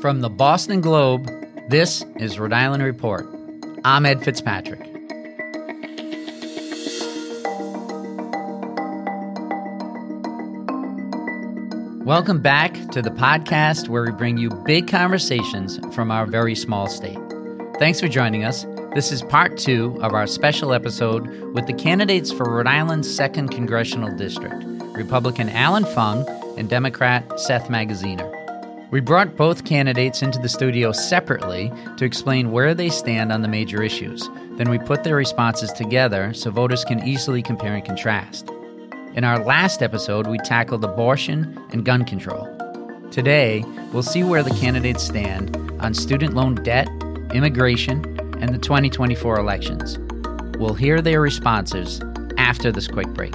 From the Boston Globe, this is Rhode Island Report. I'm Ed Fitzpatrick. Welcome back to the podcast where we bring you big conversations from our very small state. Thanks for joining us. This is part two of our special episode with the candidates for Rhode Island's 2nd Congressional District Republican Alan Fung and Democrat Seth Magaziner. We brought both candidates into the studio separately to explain where they stand on the major issues. Then we put their responses together so voters can easily compare and contrast. In our last episode, we tackled abortion and gun control. Today, we'll see where the candidates stand on student loan debt, immigration, and the 2024 elections. We'll hear their responses after this quick break.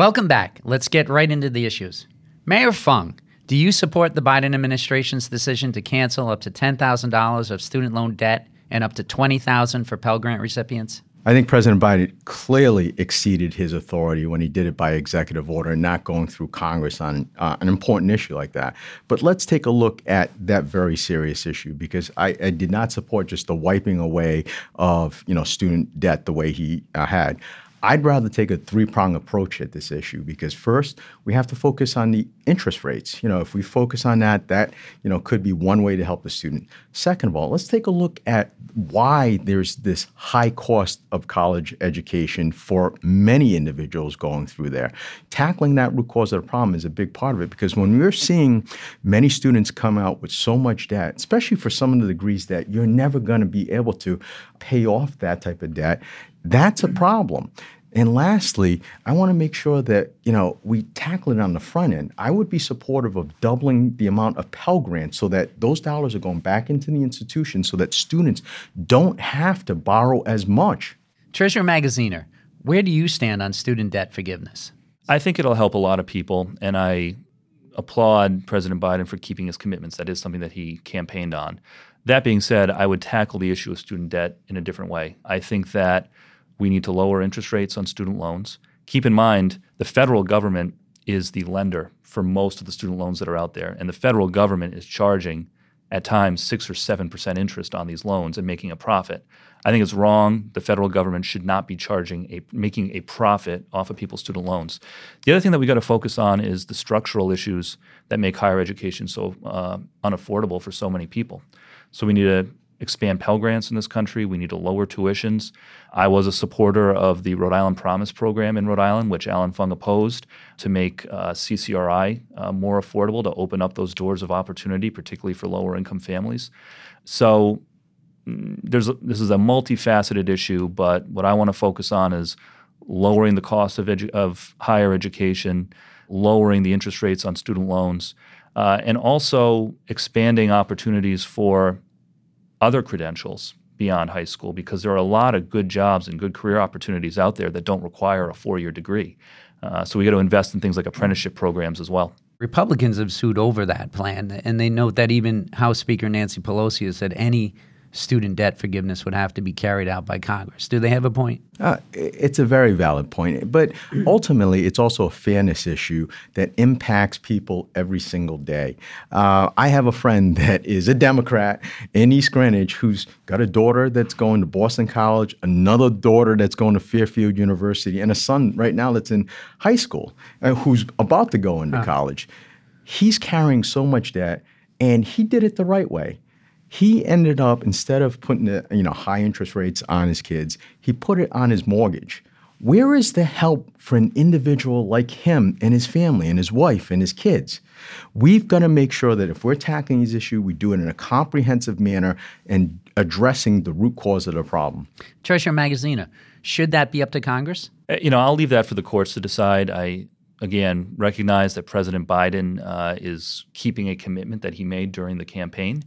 Welcome back. Let's get right into the issues. Mayor Fung, do you support the Biden administration's decision to cancel up to $10,000 of student loan debt and up to $20,000 for Pell Grant recipients? I think President Biden clearly exceeded his authority when he did it by executive order and not going through Congress on uh, an important issue like that. But let's take a look at that very serious issue because I, I did not support just the wiping away of you know student debt the way he uh, had. I'd rather take a three prong approach at this issue because first we have to focus on the interest rates. You know, if we focus on that, that you know could be one way to help the student. Second of all, let's take a look at why there's this high cost of college education for many individuals going through there. Tackling that root cause of the problem is a big part of it because when we're seeing many students come out with so much debt, especially for some of the degrees that you're never going to be able to pay off that type of debt, that's a problem. And lastly, I want to make sure that you know we tackle it on the front end. I would be supportive of doubling the amount of Pell Grants so that those dollars are going back into the institution so that students don't have to borrow as much. Treasurer Magaziner, where do you stand on student debt forgiveness? I think it'll help a lot of people, and I applaud President Biden for keeping his commitments. That is something that he campaigned on. That being said, I would tackle the issue of student debt in a different way. I think that we need to lower interest rates on student loans. Keep in mind, the federal government is the lender for most of the student loans that are out there, and the federal government is charging at times six or seven percent interest on these loans and making a profit. I think it's wrong. The federal government should not be charging a making a profit off of people's student loans. The other thing that we got to focus on is the structural issues that make higher education so uh, unaffordable for so many people. So we need to expand Pell Grants in this country. We need to lower tuitions. I was a supporter of the Rhode Island Promise program in Rhode Island, which Alan Fung opposed, to make uh, CCRI uh, more affordable, to open up those doors of opportunity, particularly for lower income families. So mm, there's this is a multifaceted issue, but what I want to focus on is lowering the cost of, edu- of higher education, lowering the interest rates on student loans, uh, and also expanding opportunities for other credentials beyond high school because there are a lot of good jobs and good career opportunities out there that don't require a four year degree. Uh, so we got to invest in things like apprenticeship programs as well. Republicans have sued over that plan, and they note that even House Speaker Nancy Pelosi has said any student debt forgiveness would have to be carried out by Congress. Do they have a point? Uh, it's a very valid point. But ultimately, it's also a fairness issue that impacts people every single day. Uh, I have a friend that is a Democrat in East Greenwich who's got a daughter that's going to Boston College, another daughter that's going to Fairfield University, and a son right now that's in high school uh, who's about to go into college. He's carrying so much debt, and he did it the right way he ended up instead of putting the you know high interest rates on his kids, he put it on his mortgage. Where is the help for an individual like him and his family and his wife and his kids? We've got to make sure that if we're tackling these issues, we do it in a comprehensive manner and addressing the root cause of the problem. Treasurer Magaziner, should that be up to Congress? Uh, you know, I'll leave that for the courts to decide. I again recognize that President Biden uh, is keeping a commitment that he made during the campaign.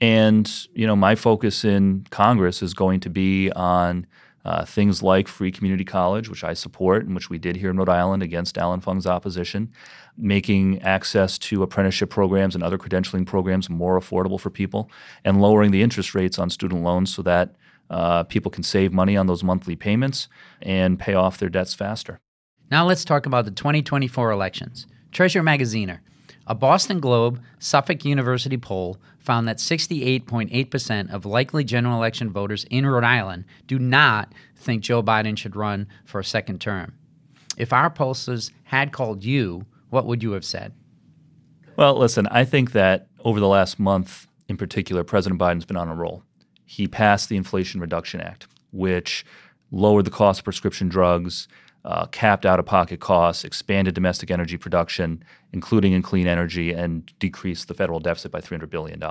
And you know, my focus in Congress is going to be on uh, things like free community college, which I support and which we did here in Rhode Island against Alan Fung's opposition, making access to apprenticeship programs and other credentialing programs more affordable for people, and lowering the interest rates on student loans so that uh, people can save money on those monthly payments and pay off their debts faster. Now let's talk about the 2024 elections. Treasurer Magaziner, a Boston Globe Suffolk University poll found that 68.8% of likely general election voters in Rhode Island do not think Joe Biden should run for a second term. If our pollsters had called you, what would you have said? Well, listen, I think that over the last month in particular, President Biden's been on a roll. He passed the Inflation Reduction Act, which lowered the cost of prescription drugs, uh, capped out of pocket costs, expanded domestic energy production, including in clean energy, and decreased the federal deficit by $300 billion.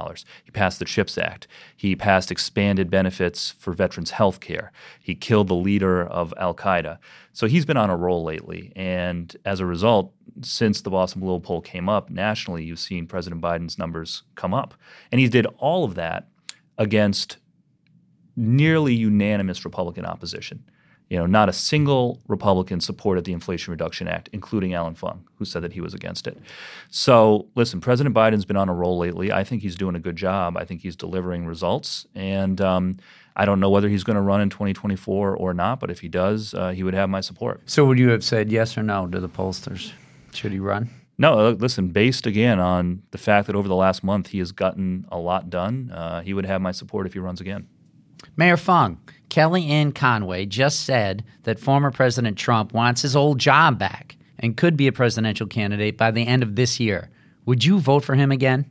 He passed the CHIPS Act. He passed expanded benefits for veterans' health care. He killed the leader of Al Qaeda. So he's been on a roll lately. And as a result, since the Boston Globe poll came up nationally, you've seen President Biden's numbers come up. And he did all of that against nearly unanimous Republican opposition. You know, not a single Republican supported the Inflation Reduction Act, including Alan Fung, who said that he was against it. So, listen, President Biden's been on a roll lately. I think he's doing a good job. I think he's delivering results, and um, I don't know whether he's going to run in 2024 or not. But if he does, uh, he would have my support. So, would you have said yes or no to the pollsters? Should he run? No, listen, based again on the fact that over the last month he has gotten a lot done, uh, he would have my support if he runs again. Mayor Fung, Kellyanne Conway just said that former President Trump wants his old job back and could be a presidential candidate by the end of this year. Would you vote for him again?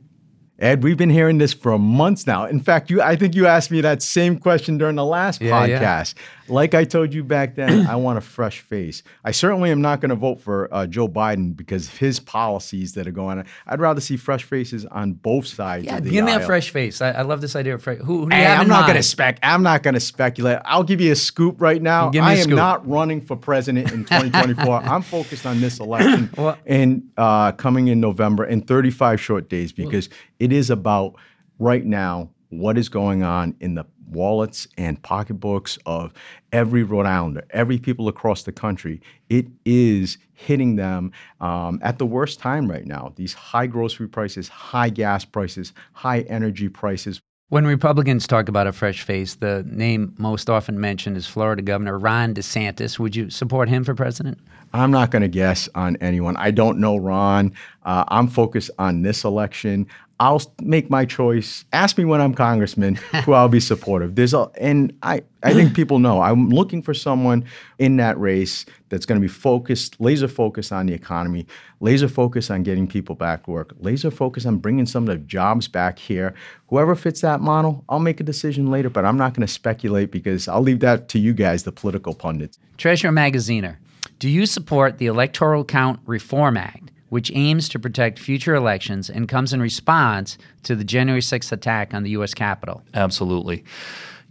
Ed, we've been hearing this for months now. In fact, you I think you asked me that same question during the last yeah, podcast. Yeah. Like I told you back then, I want a fresh face. I certainly am not going to vote for uh, Joe Biden because of his policies that are going on. I'd rather see fresh faces on both sides. Yeah, give me aisle. a fresh face. I, I, love this idea of fresh. Who, who hey, I'm not going to spec. I'm not going to speculate. I'll give you a scoop right now. I am scoop. not running for president in 2024. I'm focused on this election well, and uh, coming in November in 35 short days because well, it is about right now what is going on in the wallets and pocketbooks of every Rhode Islander, every people across the country. It is hitting them um, at the worst time right now. These high grocery prices, high gas prices, high energy prices. When Republicans talk about a fresh face, the name most often mentioned is Florida Governor Ron DeSantis. Would you support him for president? I'm not going to guess on anyone. I don't know Ron. Uh, I'm focused on this election. I'll make my choice. Ask me when I'm congressman who I'll be supportive. There's a, and I, I think people know I'm looking for someone in that race that's going to be focused, laser focused on the economy, laser focused on getting people back to work, laser focused on bringing some of the jobs back here. Whoever fits that model, I'll make a decision later, but I'm not going to speculate because I'll leave that to you guys, the political pundits. Treasurer Magaziner, do you support the Electoral Count Reform Act? Which aims to protect future elections and comes in response to the January 6th attack on the U.S. Capitol. Absolutely.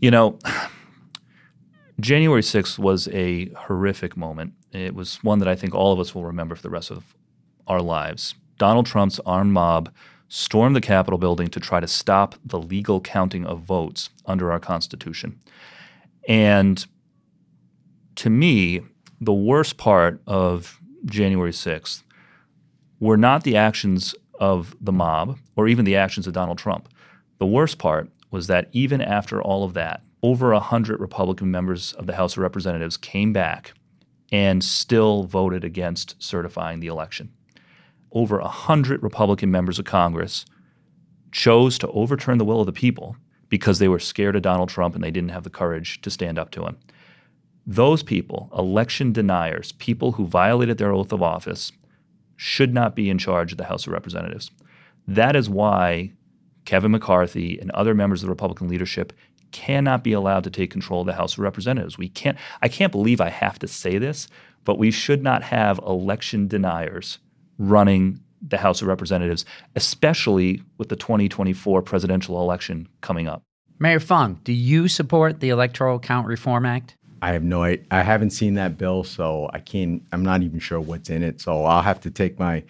You know, January 6th was a horrific moment. It was one that I think all of us will remember for the rest of our lives. Donald Trump's armed mob stormed the Capitol building to try to stop the legal counting of votes under our Constitution. And to me, the worst part of January 6th were not the actions of the mob or even the actions of Donald Trump. The worst part was that even after all of that, over 100 Republican members of the House of Representatives came back and still voted against certifying the election. Over 100 Republican members of Congress chose to overturn the will of the people because they were scared of Donald Trump and they didn't have the courage to stand up to him. Those people, election deniers, people who violated their oath of office, should not be in charge of the House of Representatives. That is why Kevin McCarthy and other members of the Republican leadership cannot be allowed to take control of the House of Representatives. We can't I can't believe I have to say this, but we should not have election deniers running the House of Representatives, especially with the 2024 presidential election coming up. Mayor Fung, do you support the Electoral Count Reform Act? I have no I haven't seen that bill, so I can't I'm not even sure what's in it. So I'll have to take my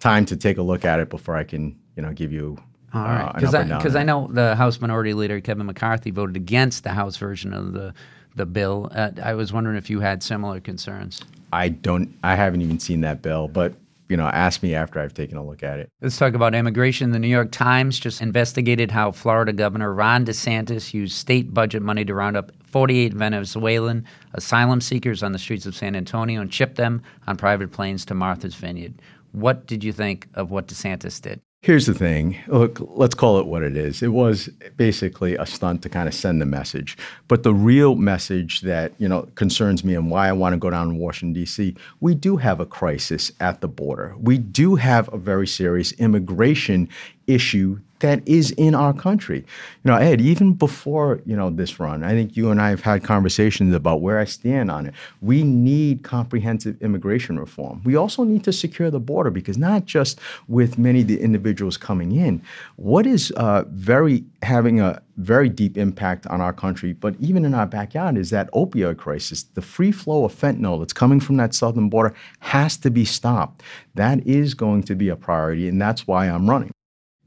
time to take a look at it before I can, you know, give you all right, because uh, I, I know the House Minority Leader Kevin McCarthy voted against the House version of the the bill. Uh, I was wondering if you had similar concerns. I don't. I haven't even seen that bill, but you know, ask me after I've taken a look at it. Let's talk about immigration. The New York Times just investigated how Florida Governor Ron DeSantis used state budget money to round up 48 Venezuelan asylum seekers on the streets of San Antonio and shipped them on private planes to Martha's Vineyard. What did you think of what DeSantis did? Here's the thing. Look, let's call it what it is. It was basically a stunt to kind of send the message. But the real message that, you know, concerns me and why I want to go down to Washington D.C., we do have a crisis at the border. We do have a very serious immigration issue that is in our country. You know, Ed, even before, you know, this run, I think you and I have had conversations about where I stand on it. We need comprehensive immigration reform. We also need to secure the border because not just with many of the individuals coming in, what is uh, very having a very deep impact on our country, but even in our backyard, is that opioid crisis. The free flow of fentanyl that's coming from that southern border has to be stopped. That is going to be a priority, and that's why I'm running.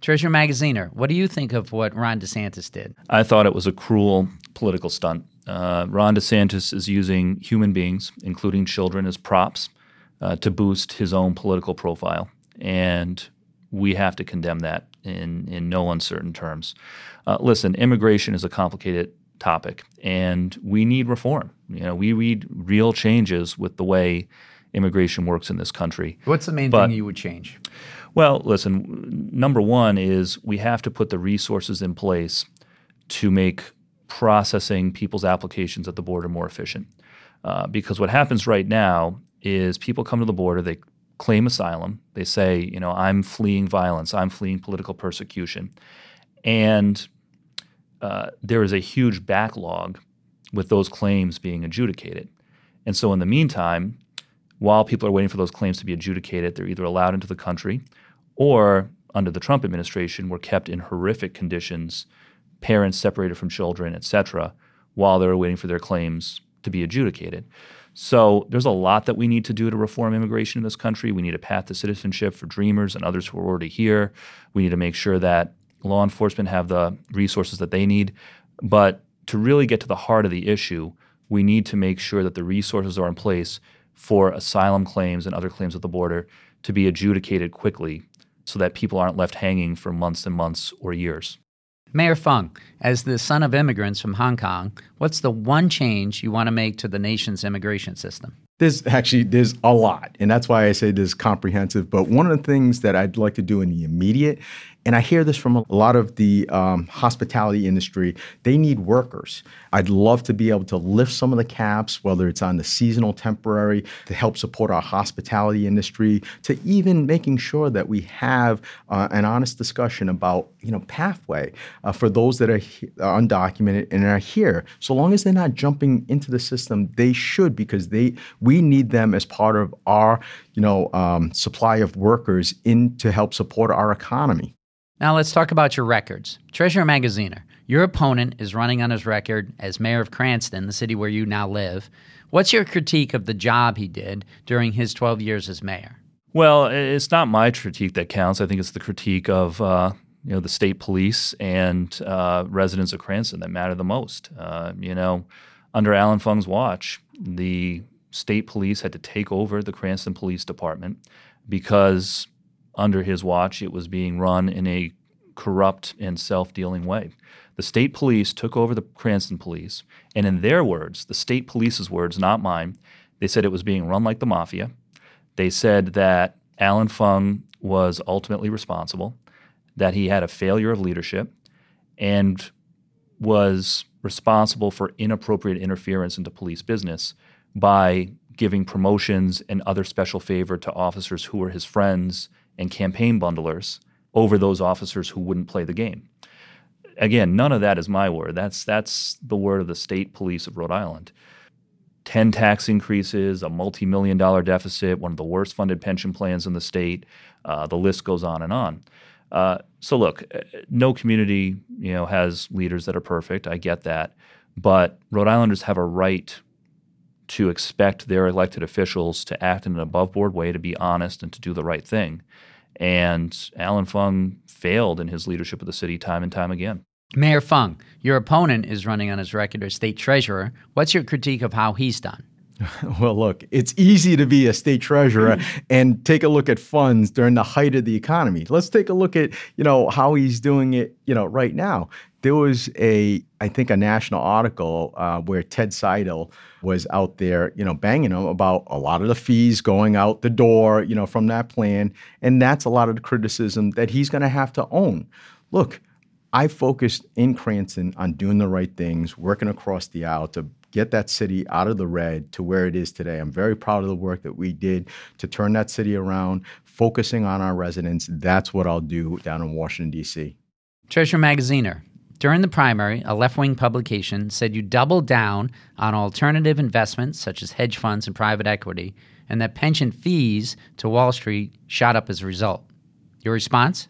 Treasurer Magaziner, what do you think of what Ron DeSantis did? I thought it was a cruel political stunt. Uh, Ron DeSantis is using human beings, including children, as props uh, to boost his own political profile. And we have to condemn that in, in no uncertain terms. Uh, listen, immigration is a complicated topic, and we need reform. You know, we need real changes with the way immigration works in this country. What's the main but, thing you would change? Well, listen, number one is we have to put the resources in place to make processing people's applications at the border more efficient. Uh, because what happens right now is people come to the border, they claim asylum, they say, you know, I'm fleeing violence, I'm fleeing political persecution. And uh, there is a huge backlog with those claims being adjudicated. And so, in the meantime, while people are waiting for those claims to be adjudicated, they're either allowed into the country or, under the Trump administration, were kept in horrific conditions, parents separated from children, et cetera, while they were waiting for their claims to be adjudicated. So there's a lot that we need to do to reform immigration in this country. We need a path to citizenship for dreamers and others who are already here. We need to make sure that law enforcement have the resources that they need. But to really get to the heart of the issue, we need to make sure that the resources are in place for asylum claims and other claims at the border to be adjudicated quickly so that people aren't left hanging for months and months or years. Mayor Fung, as the son of immigrants from Hong Kong, what's the one change you want to make to the nation's immigration system? There's actually there's a lot, and that's why I say this comprehensive. But one of the things that I'd like to do in the immediate and I hear this from a lot of the um, hospitality industry. They need workers. I'd love to be able to lift some of the caps, whether it's on the seasonal, temporary, to help support our hospitality industry, to even making sure that we have uh, an honest discussion about, you know, pathway uh, for those that are, he- are undocumented and are here. So long as they're not jumping into the system, they should because they we need them as part of our, you know, um, supply of workers in to help support our economy. Now let's talk about your records. Treasurer Magaziner, your opponent is running on his record as mayor of Cranston, the city where you now live. What's your critique of the job he did during his 12 years as mayor? Well, it's not my critique that counts. I think it's the critique of uh, you know the state police and uh, residents of Cranston that matter the most. Uh, you know, under Alan Fung's watch, the state police had to take over the Cranston Police Department because under his watch, it was being run in a corrupt and self dealing way. The state police took over the Cranston police, and in their words, the state police's words, not mine, they said it was being run like the mafia. They said that Alan Fung was ultimately responsible, that he had a failure of leadership, and was responsible for inappropriate interference into police business by giving promotions and other special favor to officers who were his friends and campaign bundlers over those officers who wouldn't play the game. Again, none of that is my word. That's that's the word of the state police of Rhode Island. 10 tax increases, a multi million dollar deficit, one of the worst funded pension plans in the state. Uh, the list goes on and on. Uh, so look, uh, no community you know has leaders that are perfect. I get that, but Rhode Islanders have a right to expect their elected officials to act in an above board way, to be honest, and to do the right thing. And Alan Fung failed in his leadership of the city time and time again. Mayor Fung, your opponent is running on his record as state treasurer. What's your critique of how he's done? Well, look, it's easy to be a state treasurer and take a look at funds during the height of the economy. Let's take a look at, you know, how he's doing it, you know, right now. There was a, I think, a national article uh, where Ted Siedle was out there, you know, banging him about a lot of the fees going out the door, you know, from that plan, and that's a lot of the criticism that he's going to have to own. Look, I focused in Cranston on doing the right things, working across the aisle to get that city out of the red to where it is today. I'm very proud of the work that we did to turn that city around, focusing on our residents. That's what I'll do down in Washington, D.C. Treasurer Magaziner, during the primary, a left wing publication said you doubled down on alternative investments such as hedge funds and private equity, and that pension fees to Wall Street shot up as a result. Your response?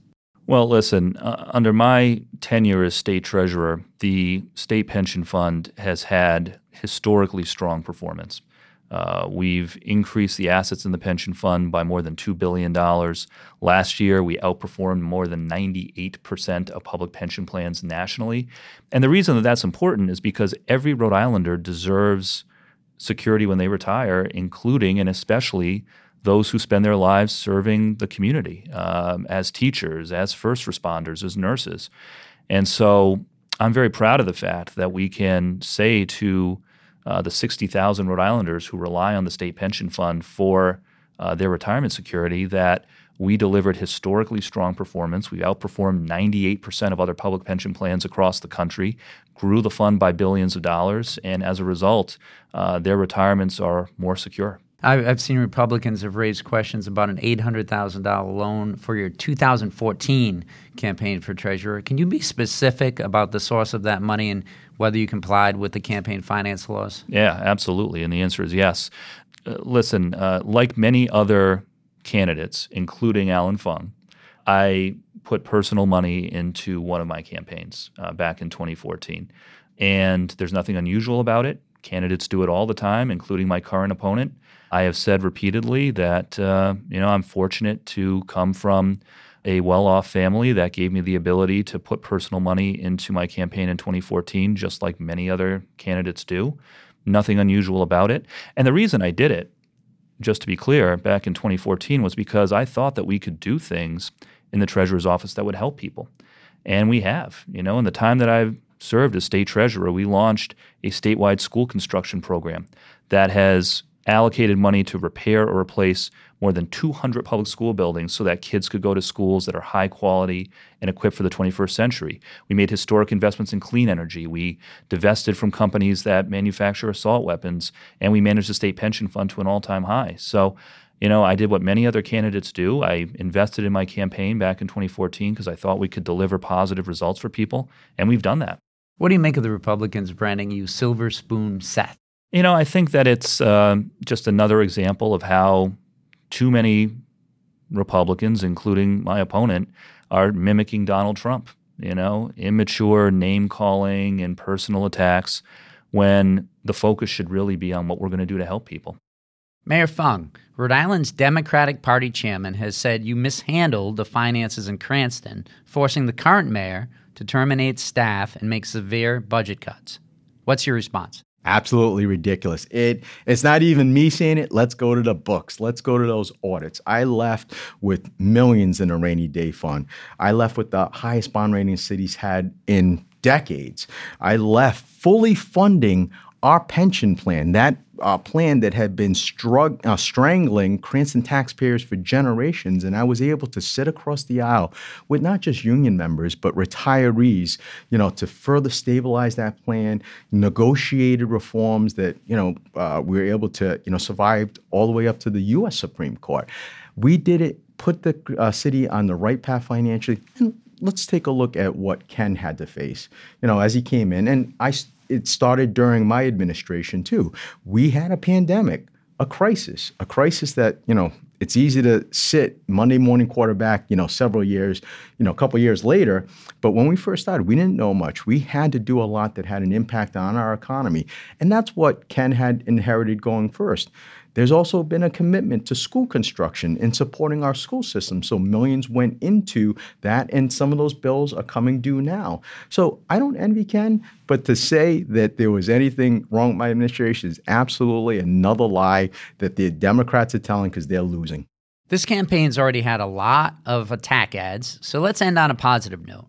Well, listen, uh, under my tenure as state treasurer, the state pension fund has had historically strong performance. Uh, we've increased the assets in the pension fund by more than $2 billion. Last year, we outperformed more than 98% of public pension plans nationally. And the reason that that's important is because every Rhode Islander deserves security when they retire, including and especially those who spend their lives serving the community um, as teachers, as first responders, as nurses. And so I'm very proud of the fact that we can say to uh, the 60,000 Rhode Islanders who rely on the state pension fund for uh, their retirement security that we delivered historically strong performance. We outperformed 98% of other public pension plans across the country, grew the fund by billions of dollars, and as a result, uh, their retirements are more secure. I've seen Republicans have raised questions about an $800,000 loan for your 2014 campaign for treasurer. Can you be specific about the source of that money and whether you complied with the campaign finance laws? Yeah, absolutely. And the answer is yes. Uh, listen, uh, like many other candidates, including Alan Fung, I put personal money into one of my campaigns uh, back in 2014. And there's nothing unusual about it. Candidates do it all the time, including my current opponent. I have said repeatedly that uh, you know I'm fortunate to come from a well-off family that gave me the ability to put personal money into my campaign in 2014, just like many other candidates do. Nothing unusual about it. And the reason I did it, just to be clear, back in 2014 was because I thought that we could do things in the treasurer's office that would help people. And we have. You know, in the time that I've served as state treasurer, we launched a statewide school construction program that has allocated money to repair or replace more than 200 public school buildings so that kids could go to schools that are high quality and equipped for the 21st century. We made historic investments in clean energy. We divested from companies that manufacture assault weapons, and we managed the state pension fund to an all time high. So, you know, I did what many other candidates do. I invested in my campaign back in 2014 because I thought we could deliver positive results for people, and we've done that. What do you make of the Republicans branding you Silver Spoon Seth? You know, I think that it's uh, just another example of how too many Republicans, including my opponent, are mimicking Donald Trump. You know, immature name calling and personal attacks when the focus should really be on what we're going to do to help people. Mayor Fung, Rhode Island's Democratic Party chairman has said you mishandled the finances in Cranston, forcing the current mayor to terminate staff and make severe budget cuts. What's your response? Absolutely ridiculous. It it's not even me saying it. Let's go to the books. Let's go to those audits. I left with millions in a rainy day fund. I left with the highest bond rating cities had in decades. I left fully funding our pension plan, that uh, plan that had been uh, strangling Cranston taxpayers for generations, and I was able to sit across the aisle with not just union members but retirees, you know, to further stabilize that plan, negotiated reforms that you know uh, we were able to you know survive all the way up to the U.S. Supreme Court. We did it, put the uh, city on the right path financially, and let's take a look at what Ken had to face. You know, as he came in, and I it started during my administration too. We had a pandemic, a crisis, a crisis that, you know, it's easy to sit Monday morning quarterback, you know, several years, you know, a couple years later. But when we first started, we didn't know much. We had to do a lot that had an impact on our economy. And that's what Ken had inherited going first. There's also been a commitment to school construction and supporting our school system. So millions went into that, and some of those bills are coming due now. So I don't envy Ken, but to say that there was anything wrong with my administration is absolutely another lie that the Democrats are telling because they're losing. This campaign's already had a lot of attack ads, so let's end on a positive note.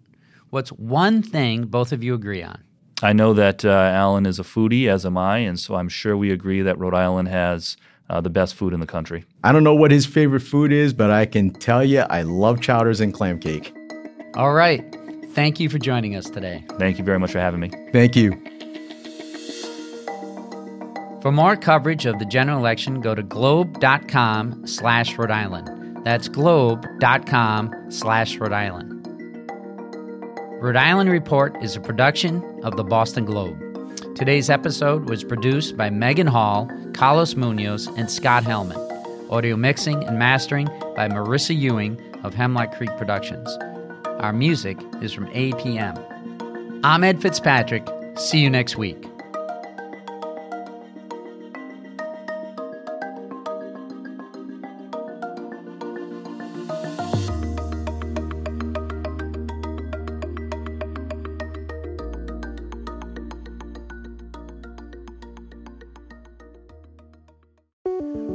What's one thing both of you agree on? I know that uh, Alan is a foodie, as am I, and so I'm sure we agree that Rhode Island has uh, the best food in the country. I don't know what his favorite food is, but I can tell you I love chowders and clam cake. All right. Thank you for joining us today. Thank you very much for having me. Thank you. For more coverage of the general election, go to globe.com slash Rhode Island. That's globe.com slash Rhode Island. Rhode Island Report is a production of the Boston Globe. Today's episode was produced by Megan Hall, Carlos Munoz, and Scott Helman. Audio mixing and mastering by Marissa Ewing of Hemlock Creek Productions. Our music is from APM. I'm Ed Fitzpatrick. See you next week.